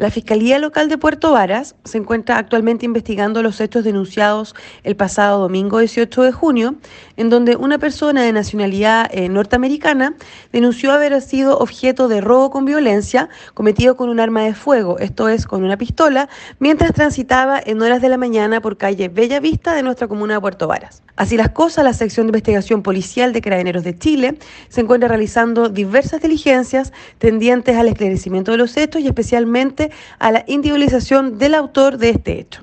La Fiscalía Local de Puerto Varas se encuentra actualmente investigando los hechos denunciados el pasado domingo 18 de junio, en donde una persona de nacionalidad eh, norteamericana denunció haber sido objeto de robo con violencia cometido con un arma de fuego, esto es, con una pistola, mientras transitaba en horas de la mañana por calle Bella Vista de nuestra comuna de Puerto Varas. Así las cosas, la sección de investigación policial de Carabineros de Chile se encuentra realizando diversas diligencias tendientes al esclarecimiento de los hechos y especialmente a la individualización del autor de este hecho.